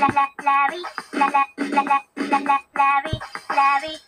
Larry, Larry, Larry, Larry.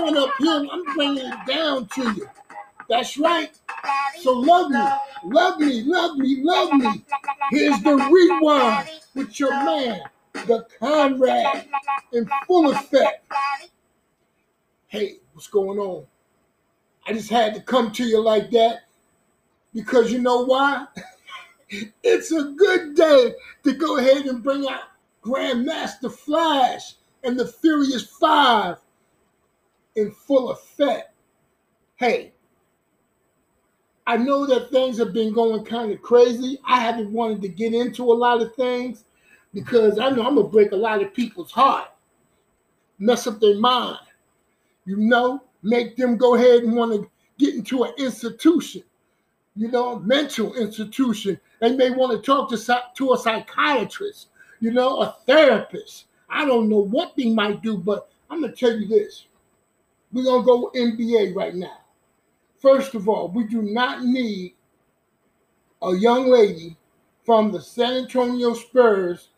Going uphill. I'm bringing it down to you. That's right. So love me, love me, love me, love me. Here's the rewind with your man, the Conrad, in full effect. Hey, what's going on? I just had to come to you like that because you know why? it's a good day to go ahead and bring out Grandmaster Flash and the Furious Five in full effect. Hey, I know that things have been going kind of crazy. I haven't wanted to get into a lot of things because I know I'm gonna break a lot of people's heart, mess up their mind, you know, make them go ahead and want to get into an institution, you know, mental institution. They may want to talk to, to a psychiatrist, you know, a therapist. I don't know what they might do, but I'm gonna tell you this. We're gonna go NBA right now. First of all, we do not need a young lady from the San Antonio Spurs,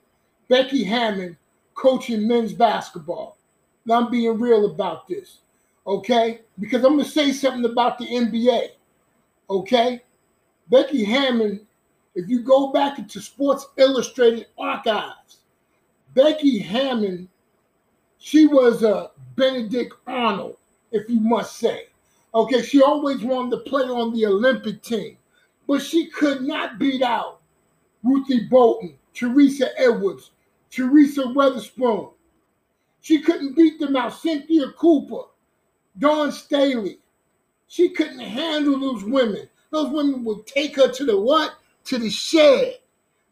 Becky Hammon, coaching men's basketball. Now I'm being real about this, okay? Because I'm gonna say something about the NBA, okay? Becky Hammon, if you go back into Sports Illustrated archives, Becky Hammon, she was a Benedict Arnold, if you must say. Okay, she always wanted to play on the Olympic team, but she could not beat out Ruthie Bolton, Teresa Edwards, Teresa Weatherspoon. She couldn't beat them out. Cynthia Cooper, Dawn Staley. She couldn't handle those women. Those women would take her to the what? To the shed.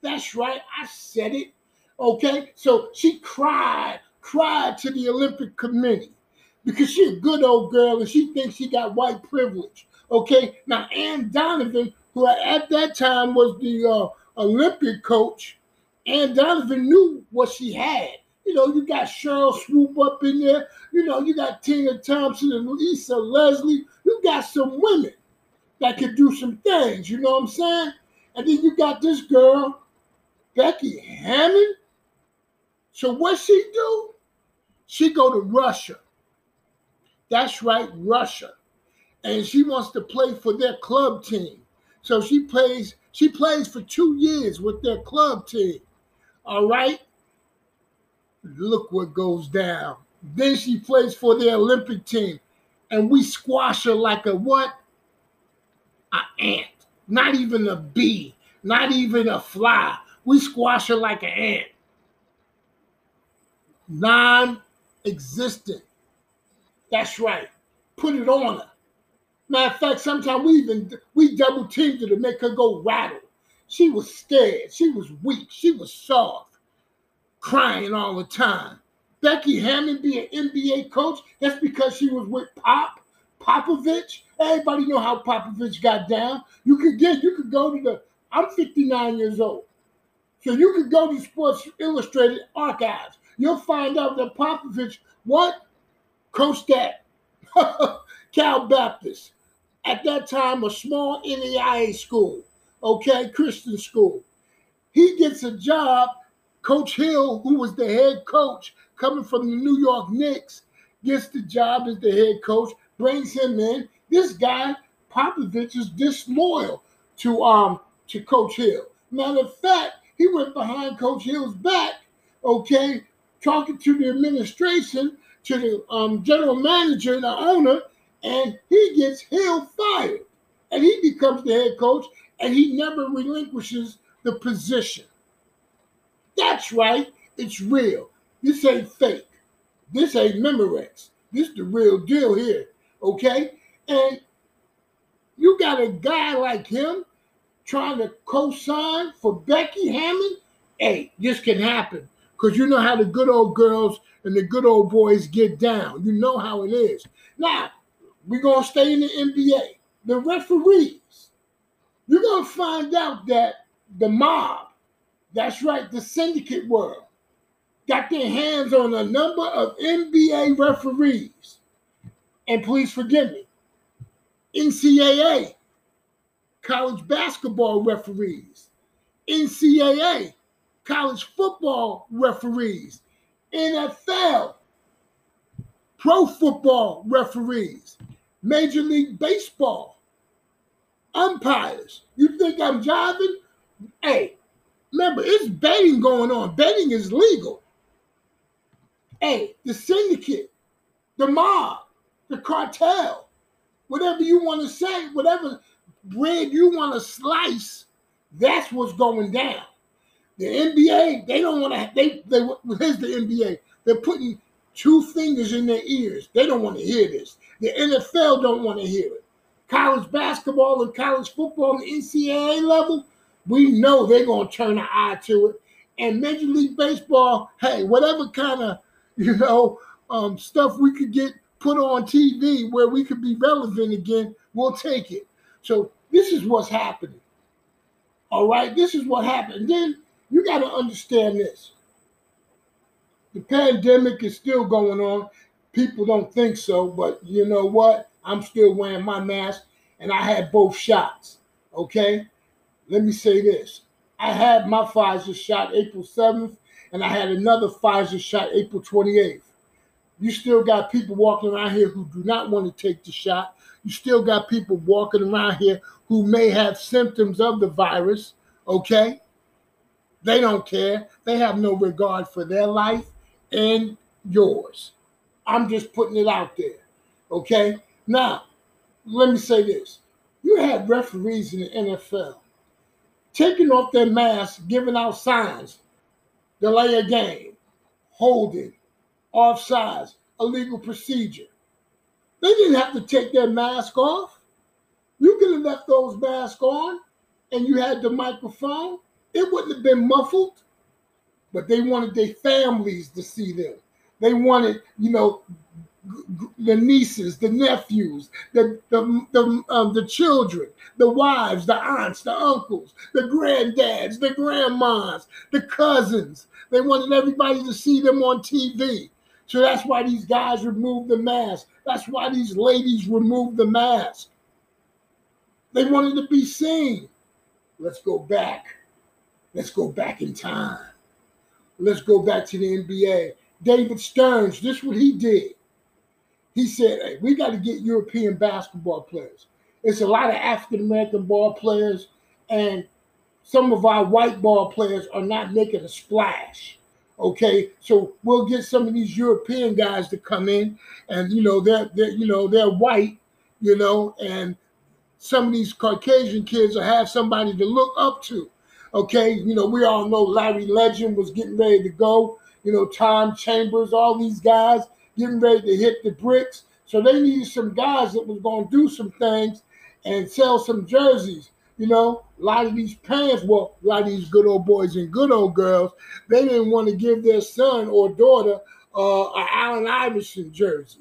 That's right. I said it. Okay. So she cried, cried to the Olympic Committee because she's a good old girl and she thinks she got white privilege. Okay. Now, Anne Donovan, who at that time was the uh, Olympic coach, Anne Donovan knew what she had. You know, you got Cheryl Swoop up in there. You know, you got Tina Thompson and Lisa Leslie. You got some women that could do some things. You know what I'm saying? And then you got this girl, Becky Hammon. So what she do? She go to Russia. That's right, Russia. And she wants to play for their club team. So she plays, she plays for two years with their club team. All right. Look what goes down. Then she plays for the Olympic team. And we squash her like a what? A ant. Not even a bee. Not even a fly. We squash her like an ant. Non-existent. That's right. Put it on her. Matter of fact, sometimes we even we double teamed her to make her go rattle. She was scared. She was weak. She was soft, crying all the time. Becky Hammon be an NBA coach? That's because she was with Pop Popovich. Everybody know how Popovich got down. You could get, you could go to the. I'm 59 years old, so you could go to Sports Illustrated archives. You'll find out that Popovich what coached that Cal Baptist at that time a small NAIA school, okay, Christian school. He gets a job. Coach Hill, who was the head coach coming from the New York Knicks, gets the job as the head coach, brings him in. This guy, Popovich, is disloyal to um to Coach Hill. Matter of fact, he went behind Coach Hill's back, okay, talking to the administration, to the um, general manager the owner, and he gets Hill fired. And he becomes the head coach, and he never relinquishes the position. That's right, it's real. This ain't fake. This ain't Memorex. This the real deal here. Okay? And you got a guy like him trying to co-sign for Becky Hammon. Hey, this can happen. Because you know how the good old girls and the good old boys get down. You know how it is. Now, we're going to stay in the NBA. The referees, you're going to find out that the mob, that's right, the syndicate world, got their hands on a number of NBA referees. And please forgive me, NCAA, college basketball referees, NCAA, college football referees, NFL, pro football referees, Major League Baseball, umpires. You think I'm jiving? Hey, remember, it's betting going on. Betting is legal. Hey, the syndicate, the mob, the cartel, whatever you want to say, whatever bread you want to slice, that's what's going down. The NBA, they don't want to. They they here's the NBA. They're putting two fingers in their ears. They don't want to hear this. The NFL don't want to hear it. College basketball and college football, the NCAA level, we know they're gonna turn an eye to it. And Major League Baseball, hey, whatever kind of you know um, stuff we could get put on TV where we could be relevant again, we'll take it. So this is what's happening. All right, this is what happened. Then you got to understand this. The pandemic is still going on. People don't think so, but you know what? I'm still wearing my mask and I had both shots. Okay? Let me say this. I had my Pfizer shot April 7th, and I had another Pfizer shot April 28th. You still got people walking around here who do not want to take the shot. You still got people walking around here who may have symptoms of the virus. Okay? They don't care. They have no regard for their life and yours. I'm just putting it out there. Okay? Now, let me say this. You had referees in the NFL taking off their masks, giving out signs, delay a game, holding, offsides, illegal procedure. They didn't have to take their mask off. You could have left those masks on and you had the microphone. It wouldn't have been muffled, but they wanted their families to see them. They wanted, you know, the nieces, the nephews, the the the, um, the children, the wives, the aunts, the uncles, the granddads, the grandmas, the cousins. They wanted everybody to see them on TV. So that's why these guys removed the mask. That's why these ladies removed the mask. They wanted to be seen. Let's go back. Let's go back in time. Let's go back to the NBA. David Stearns, this is what he did. He said, hey, we got to get European basketball players. It's a lot of African American ball players, and some of our white ball players are not making a splash. Okay, so we'll get some of these European guys to come in, and you know they're, they're you know they're white, you know, and some of these Caucasian kids will have somebody to look up to. Okay, you know, we all know Larry Legend was getting ready to go. You know, Tom Chambers, all these guys getting ready to hit the bricks. So they needed some guys that was going to do some things and sell some jerseys. You know, a lot of these parents, well, a lot of these good old boys and good old girls, they didn't want to give their son or daughter uh, an Allen Iverson jersey.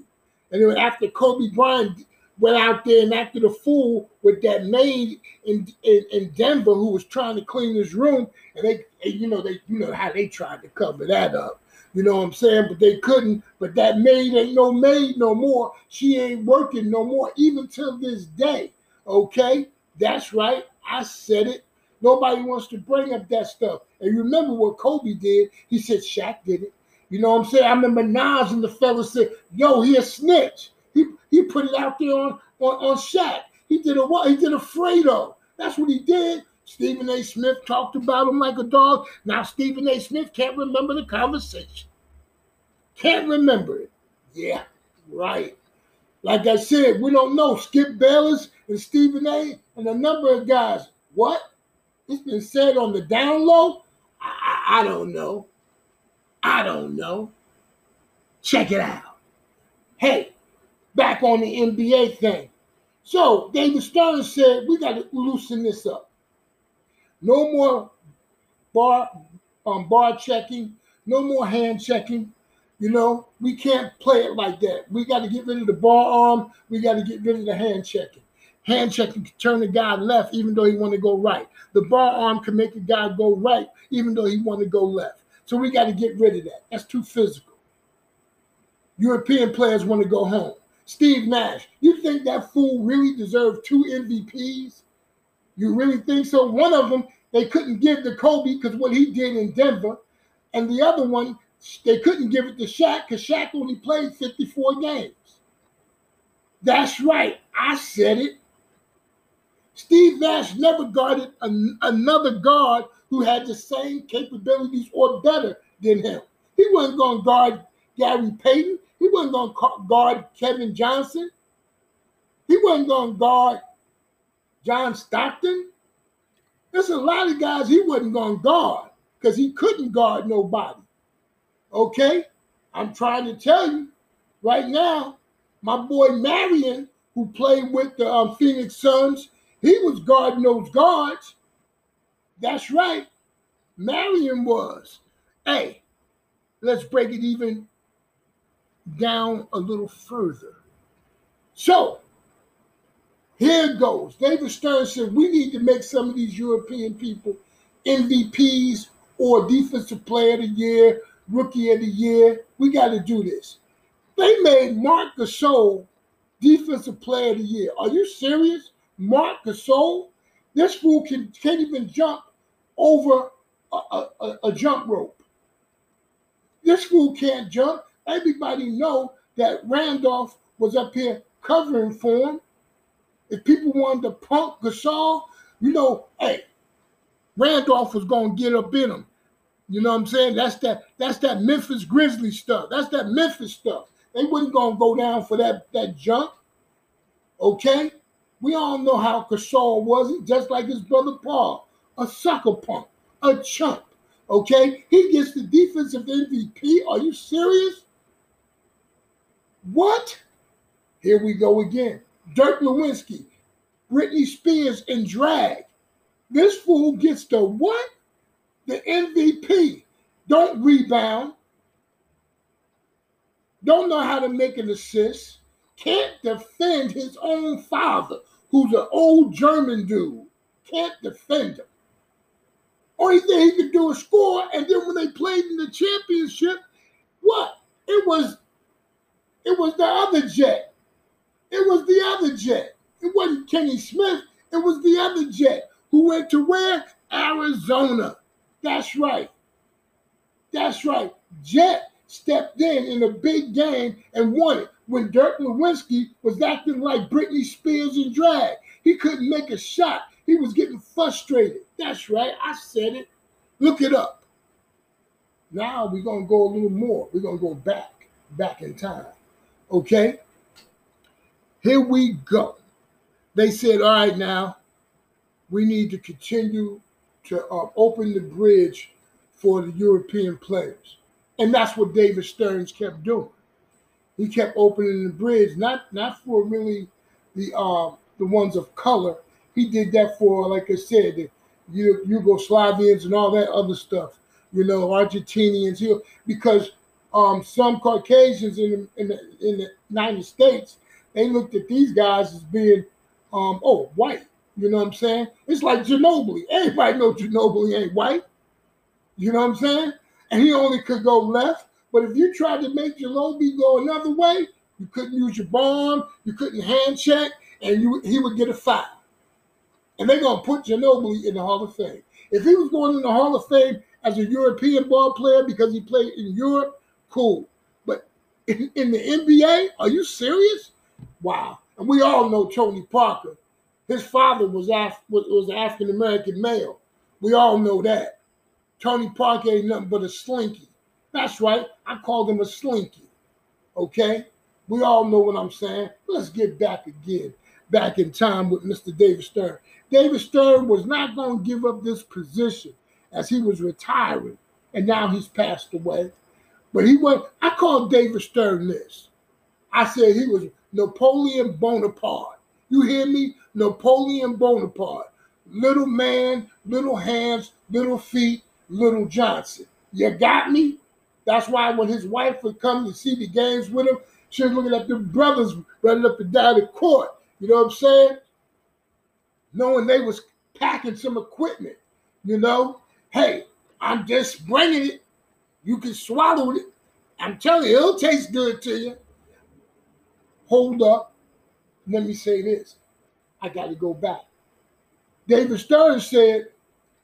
And then after Kobe Bryant went out there and acted a fool with that maid in, in, in Denver who was trying to clean his room, and they, and you know, they, you know how they tried to cover that up. You know what I'm saying? But they couldn't. But that maid ain't no maid no more. She ain't working no more, even till this day. Okay, that's right. I said it. Nobody wants to bring up that stuff. And you remember what Kobe did? He said Shaq did it. You know what I'm saying? I remember Nas and the fellas said, "Yo, he a snitch." He he put it out there on on, on Shaq. He did a what? He did a Fredo. That's what he did. Stephen A. Smith talked about him like a dog. Now Stephen A. Smith can't remember the conversation. Can't remember it. Yeah, right. Like I said, we don't know. Skip Bayless and Stephen A. and a number of guys. What? It's been said on the down low. I, I, I don't know. I don't know. Check it out. Hey, back on the NBA thing. So David Stern said we got to loosen this up. No more bar um, bar checking. No more hand checking. You know, we can't play it like that. We got to get rid of the bar arm. We got to get rid of the hand checking. Hand checking can turn the guy left even though he want to go right. The bar arm can make a guy go right even though he want to go left. So we got to get rid of that. That's too physical. European players want to go home. Steve Nash, you think that fool really deserved two MVPs? You really think so? One of them they couldn't give to Kobe because what he did in Denver, and the other one they couldn't give it to Shaq because Shaq only played 54 games. That's right, I said it. Steve Nash never guarded an, another guard who had the same capabilities or better than him. He wasn't going to guard Gary Payton. He wasn't going to guard Kevin Johnson. He wasn't going to guard John Stockton. There's a lot of guys he wasn't going to guard because he couldn't guard nobody. Okay? I'm trying to tell you right now, my boy Marion, who played with the um, Phoenix Suns, he was guarding those guards. That's right. Marion was. Hey, let's break it even down a little further. So, here goes. David Stern said we need to make some of these European people MVPs or Defensive Player of the Year, Rookie of the Year. We got to do this. They made Marc Gasol Defensive Player of the Year. Are you serious? Marc Gasol? This fool can, can't even jump over a, a, a jump rope. This fool can't jump. Everybody know that Randolph was up here covering for him. If people wanted to punk Gasol, you know, hey, Randolph was gonna get up in him. You know what I'm saying? That's that that's that Memphis Grizzlies stuff. That's that Memphis stuff. They wasn't gonna go down for that that junk. Okay? We all know how Gasol was. Just like his brother Paul, a sucker punk, a chump. Okay? He gets the defensive MVP. Are you serious? What? Here we go again. Dirk Lewinsky, Britney Spears in drag. This fool gets the what? The MVP. Don't rebound. Don't know how to make an assist. Can't defend his own father, who's an old German dude. Can't defend him. Only thing he could do is score. And then when they played in the championship, what? It was it was the other jet. It was the other jet. It wasn't Kenny Smith. It was the other jet who went to where? Arizona. That's right. That's right. Jet stepped in in a big game and won it when Dirk Nowitzki was acting like Britney Spears in drag. He couldn't make a shot. He was getting frustrated. That's right. I said it. Look it up. Now we're going to go a little more. We're going to go back, back in time. Okay? Here we go. They said, all right, now we need to continue to uh, open the bridge for the European players. And that's what David Stearns kept doing. He kept opening the bridge, not not for really the um, the ones of color. He did that for, like I said, the Yugoslavians and all that other stuff. You know, Argentinians. He, because um, some Caucasians in the, in the in the United States, they looked at these guys as being, um, oh, white. You know what I'm saying? It's like Ginobili. Everybody knows Ginobili ain't white. You know what I'm saying? And he only could go left. But if you tried to make Ginobili go another way, you couldn't use your bomb, you couldn't hand check, and you he would get a foul. And they're gonna put Ginobili in the Hall of Fame. If he was going in the Hall of Fame as a European ball player because he played in Europe, cool. But in, in the NBA, are you serious? Wow. And we all know Tony Parker. His father was Af- was, was African American male. We all know that. Tony Parker ain't nothing but a slinky. That's right. I called him a slinky. Okay? We all know what I'm saying. Let's get back again, back in time with Mr. David Stern. David Stern was not going to give up this position as he was retiring, and now he's passed away. But he was, I called David Stern this. I said he was Napoleon Bonaparte. You hear me? Napoleon Bonaparte. Little man, little hands, little feet, little Johnson. You got me? That's why when his wife would come to see the games with him, she was looking at the brothers running up and down the court. You know what I'm saying? Knowing they was packing some equipment, you know? Hey, I'm just bringing it. You can swallow it. I'm telling you, it'll taste good to you. Hold up. Let me say this. I got to go back. David Stern said,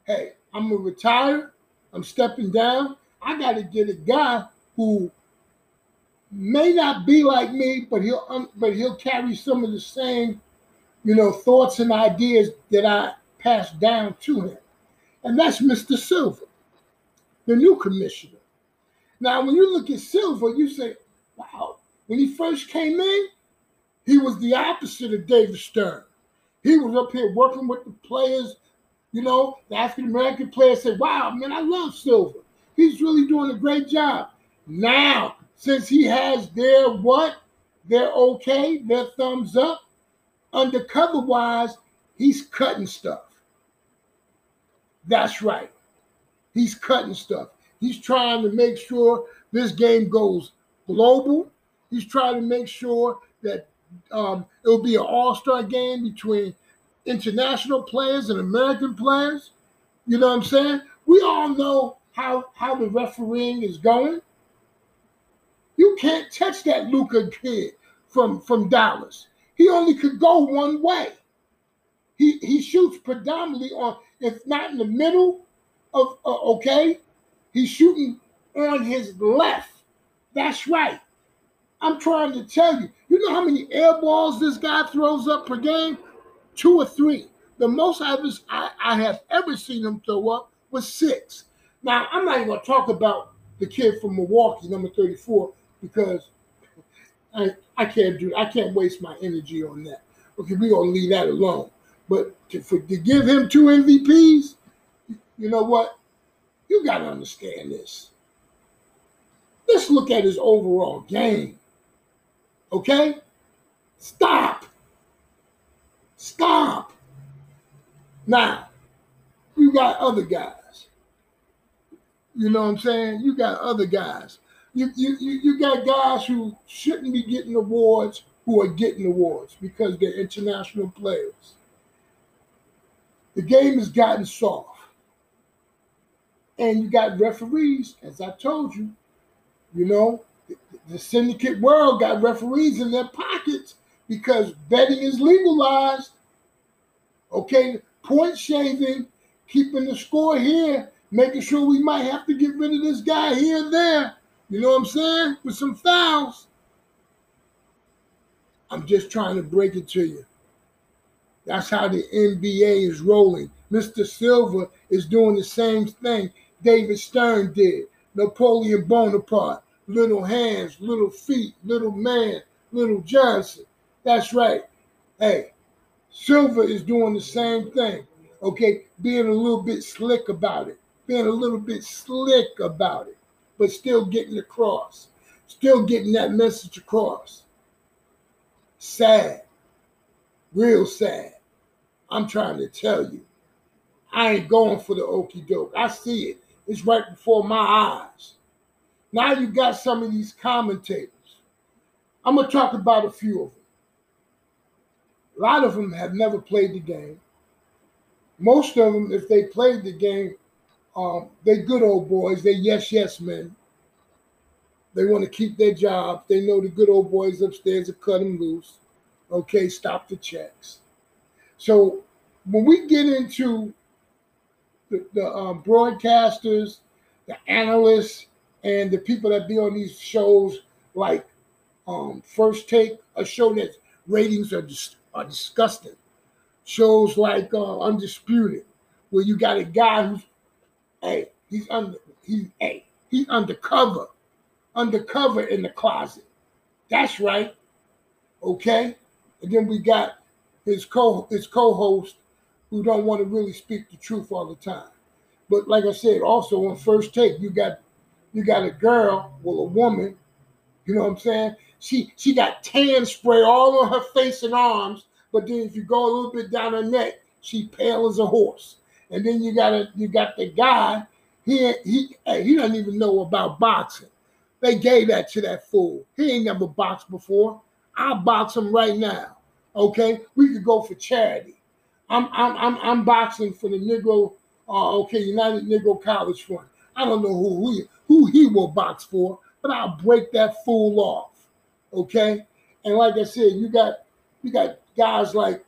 Hey, I'm going to retire. I'm stepping down. I got to get a guy who may not be like me, but he'll um, but he'll carry some of the same, you know, thoughts and ideas that I passed down to him, and that's Mr. Silver, the new commissioner. Now, when you look at Silver, you say, "Wow!" When he first came in, he was the opposite of David Stern. He was up here working with the players. You know, the African American players said, "Wow, man, I love Silver. He's really doing a great job." Now since he has their what? Their okay, their thumbs up. Undercover wise, he's cutting stuff. That's right. He's cutting stuff. He's trying to make sure this game goes global. He's trying to make sure that um, it'll be an all-star game between international players and American players. You know what I'm saying? We all know how how the refereeing is going. You can't touch that Luka kid from, from Dallas. He only could go one way. He he shoots predominantly on, if not in the middle of uh, okay, he's shooting on his left. That's right. I'm trying to tell you. You know how many air balls this guy throws up per game? Two or three. The most I, was, I, have ever seen him throw up was six. Now I'm not even going to talk about the kid from Milwaukee, number 34, because I I can't do I can't waste my energy on that. Okay, we're gonna leave that alone. But to, for, to give him two MVPs, you know what? You gotta understand this. Let's look at his overall game. Okay? Stop. Stop. Now, you got other guys. You know what I'm saying? You got other guys you, you, you got guys who shouldn't be getting awards who are getting awards because they're international players. The game has gotten soft. And you got referees, as I told you, you know, the, syndicate world got referees in their pockets because betting is legalized. Okay, point shaving, keeping the score here, making sure we might have to get rid of this guy here and there you know what I'm saying? With some fouls. I'm just trying to break it to you. That's how the NBA is rolling. Mr. Silver is doing the same thing David Stern did. Napoleon Bonaparte, little hands, little feet, little man, little Johnson. That's right. Hey, Silver is doing the same thing. Okay, being a little bit slick about it, being a little bit slick about it but still getting across, still getting that message across. Sad, real sad. I'm trying to tell you, I ain't going for the okey doke. I see it. It's right before my eyes. Now you got some of these commentators. I'm gonna talk about a few of them. A lot of them have never played the game. Most of them, if they played the game, um, they good old boys. They yes, yes men. They want to keep their job. They know the good old boys upstairs to cut them loose. Okay, stop the checks. So when we get into the, the um, broadcasters, the analysts, and the people that be on these shows like um, First Take, a show that ratings are, dis- are disgusting. Shows like uh, Undisputed, where you got a guy who's, hey, he's under, he's, hey, he's undercover, undercover in the closet. That's right. Okay. And then we got his co his co-host who don't want to really speak the truth all the time. But like I said, also on first take, you got you got a girl, well, a woman, you know what I'm saying? She she got tan spray all on her face and arms, but then if you go a little bit down her neck, she pale as a horse. And then you got a you got the guy, he he he doesn't even know about boxing. They gave that to that fool. He ain't never boxed before. I'll box him right now. Okay, we could go for charity. I'm I'm I'm, I'm boxing for the Negro. Uh, okay, United Negro College Fund. I don't know who he who he will box for, but I'll break that fool off. Okay, and like I said, you got you got guys like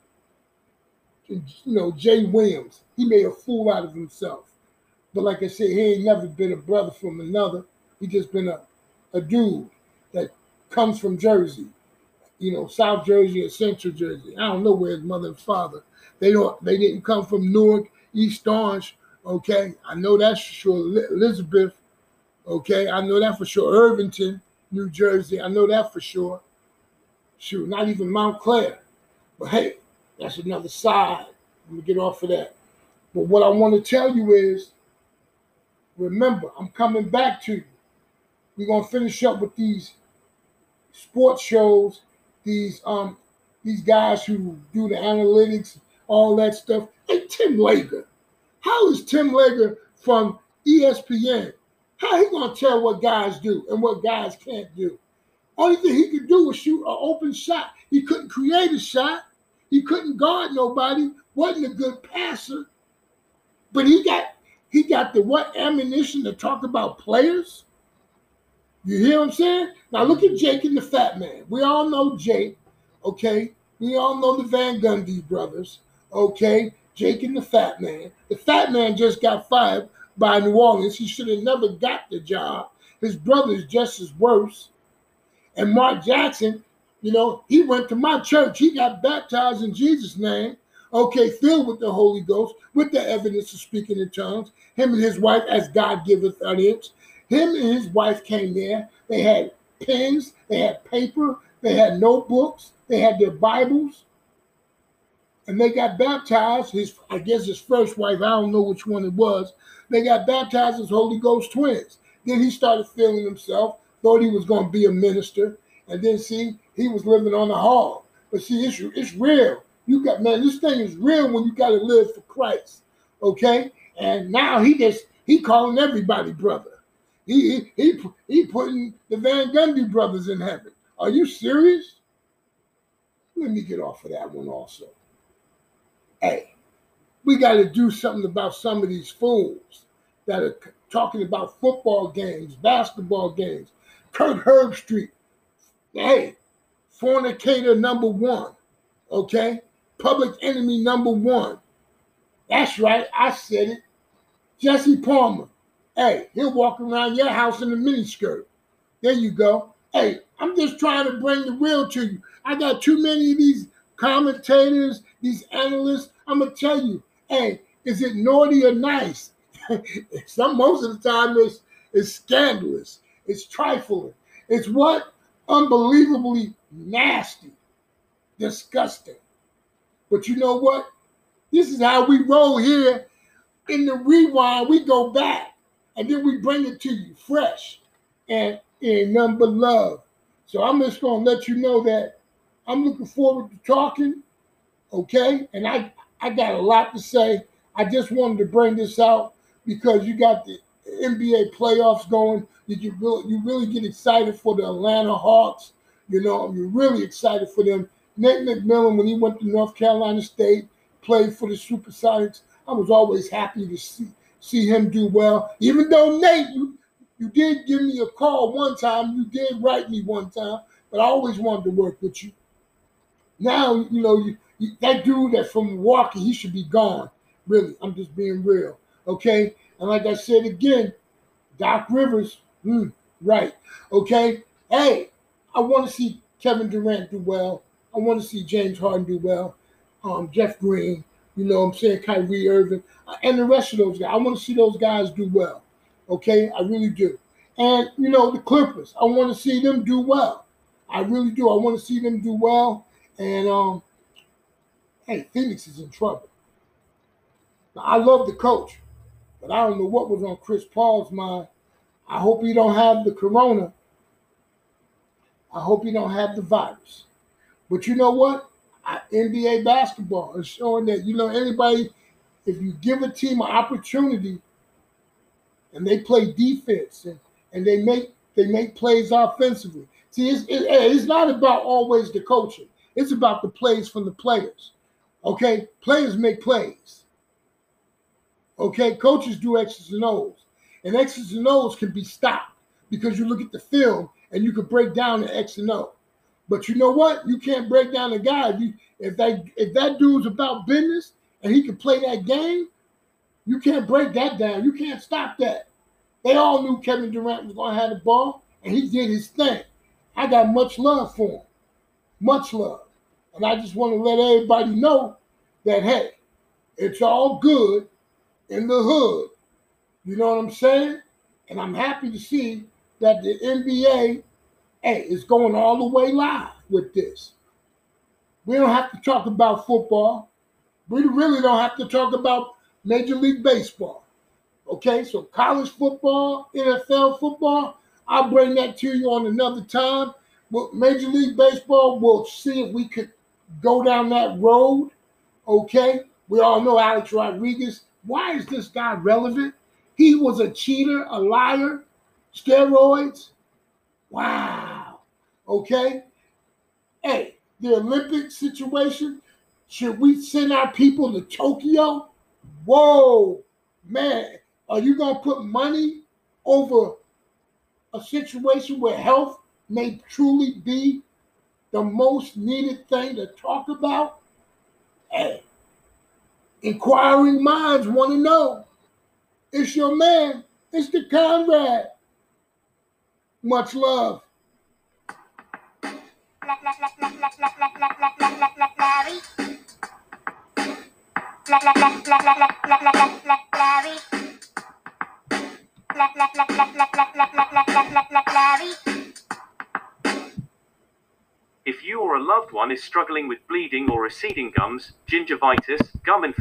you know Jay Williams. He made a fool out of himself, but like I said, he ain't never been a brother from another. He just been a a dude that comes from Jersey you know, South Jersey or Central Jersey. I don't know where his mother and father. They don't. They didn't come from Newark, East Orange. Okay, I know that's for sure. Elizabeth. Okay, I know that for sure. Irvington, New Jersey. I know that for sure. Shoot, not even Montclair. But hey, that's another side. Let me get off of that. But what I want to tell you is, remember, I'm coming back to you. We're gonna finish up with these sports shows these um these guys who do the analytics, all that stuff. Hey, Tim Legler. How is Tim Legler from ESPN? How he gonna tell what guys do and what guys can't do? Only thing he could do was shoot an open shot. He couldn't create a shot. He couldn't guard nobody. wasn't a good passer. But he got he got the what ammunition to talk about players. You hear what I'm saying? Now look at Jake and the Fat Man. We all know Jake, okay? We all know the Van Gundy brothers, okay? Jake and the Fat Man. The Fat Man just got fired by New Orleans. He should have never got the job. His brother's just as worse. And Mark Jackson, you know, he went to my church. He got baptized in Jesus' name, okay, filled with the Holy Ghost, with the evidence of speaking in tongues. Him and his wife, as God giveth utterance. Him and his wife came there. They had pens, they had paper, they had notebooks, they had their Bibles, and they got baptized. His, I guess, his first wife, I don't know which one it was. They got baptized as Holy Ghost twins. Then he started feeling himself, thought he was going to be a minister, and then see, he was living on the hall. But see, it's, it's real. You got man, this thing is real when you got to live for Christ. Okay, and now he just he calling everybody brother. He he he putting the Van Gundy brothers in heaven. Are you serious? Let me get off of that one also. Hey, we got to do something about some of these fools that are talking about football games, basketball games. Kirk Herbstreit, hey, fornicator number one, okay? Public enemy number one. That's right, I said it. Jesse Palmer, Hey, he'll walk around your house in a miniskirt. There you go. Hey, I'm just trying to bring the real to you. I got too many of these commentators, these analysts. I'm gonna tell you, hey, is it naughty or nice? Some most of the time it's it's scandalous, it's trifling, it's what unbelievably nasty, disgusting. But you know what? This is how we roll here in the rewind. We go back and then we bring it to you fresh and in number love. So I'm just gonna let you know that I'm looking forward to talking. Okay, and I I got a lot to say. I just wanted to bring this out because you got the NBA playoffs going? Did you really you really get excited for the Atlanta Hawks? You know, you're really excited for them. Nate McMillan, when he went to North Carolina State, played for the Supersonics. I was always happy to see see him do well. Even though Nate, you you did give me a call one time, you did write me one time, but I always wanted to work with you. Now, you know, you, you, that dude that's from Milwaukee, he should be gone. Really, I'm just being real. Okay, and like I said again, Doc Rivers, hmm, right? Okay, hey, I want to see Kevin Durant do well. I want to see James Harden do well. Um, Jeff Green, you know, what I'm saying Kyrie Irving, and the rest of those guys. I want to see those guys do well. Okay, I really do. And you know, the Clippers, I want to see them do well. I really do. I want to see them do well. And um, hey, Phoenix is in trouble. Now, I love the coach, but I don't know what was on Chris Paul's mind. I hope he don't have the corona. I hope he don't have the virus. But you know what? NBA basketball is showing that you know anybody, if you give a team an opportunity, and they play defense and, and they make they make plays offensively. See, it's, it, it's not about always the coaching. It's about the plays from the players. Okay, players make plays. Okay, coaches do X's and O's, and X's and O's can be stopped because you look at the film and you can break down the X and O. But you know what? You can't break down a guy if you if that if that dude's about business and he can play that game. You can't break that down. You can't stop that. They all knew Kevin Durant was going to have the ball, and he did his thing. I got much love for him, much love, and I just want to let everybody know that hey, it's all good in the hood. You know what I'm saying? And I'm happy to see that the NBA, hey, it's going all the way live with this. We don't have to talk about football. We really don't have to talk about Major League Baseball. Okay, so college football, NFL football, I'll bring that to you on another time. But Major League Baseball, we'll see if we could go down that road. Okay, we all know Alex Rodriguez. Why is this guy relevant? He was a cheater, a liar, steroids. Wow. Okay. Hey, the Olympic situation. Should we send our people to Tokyo? Whoa, man. Are you going to put money over a situation where health may truly be the most needed thing to talk about? Hey, inquiring minds want to know. It's your man, it's the Conrad. Much love. If you or a loved one is struggling with bleeding or receding gums, gingivitis, gum infection,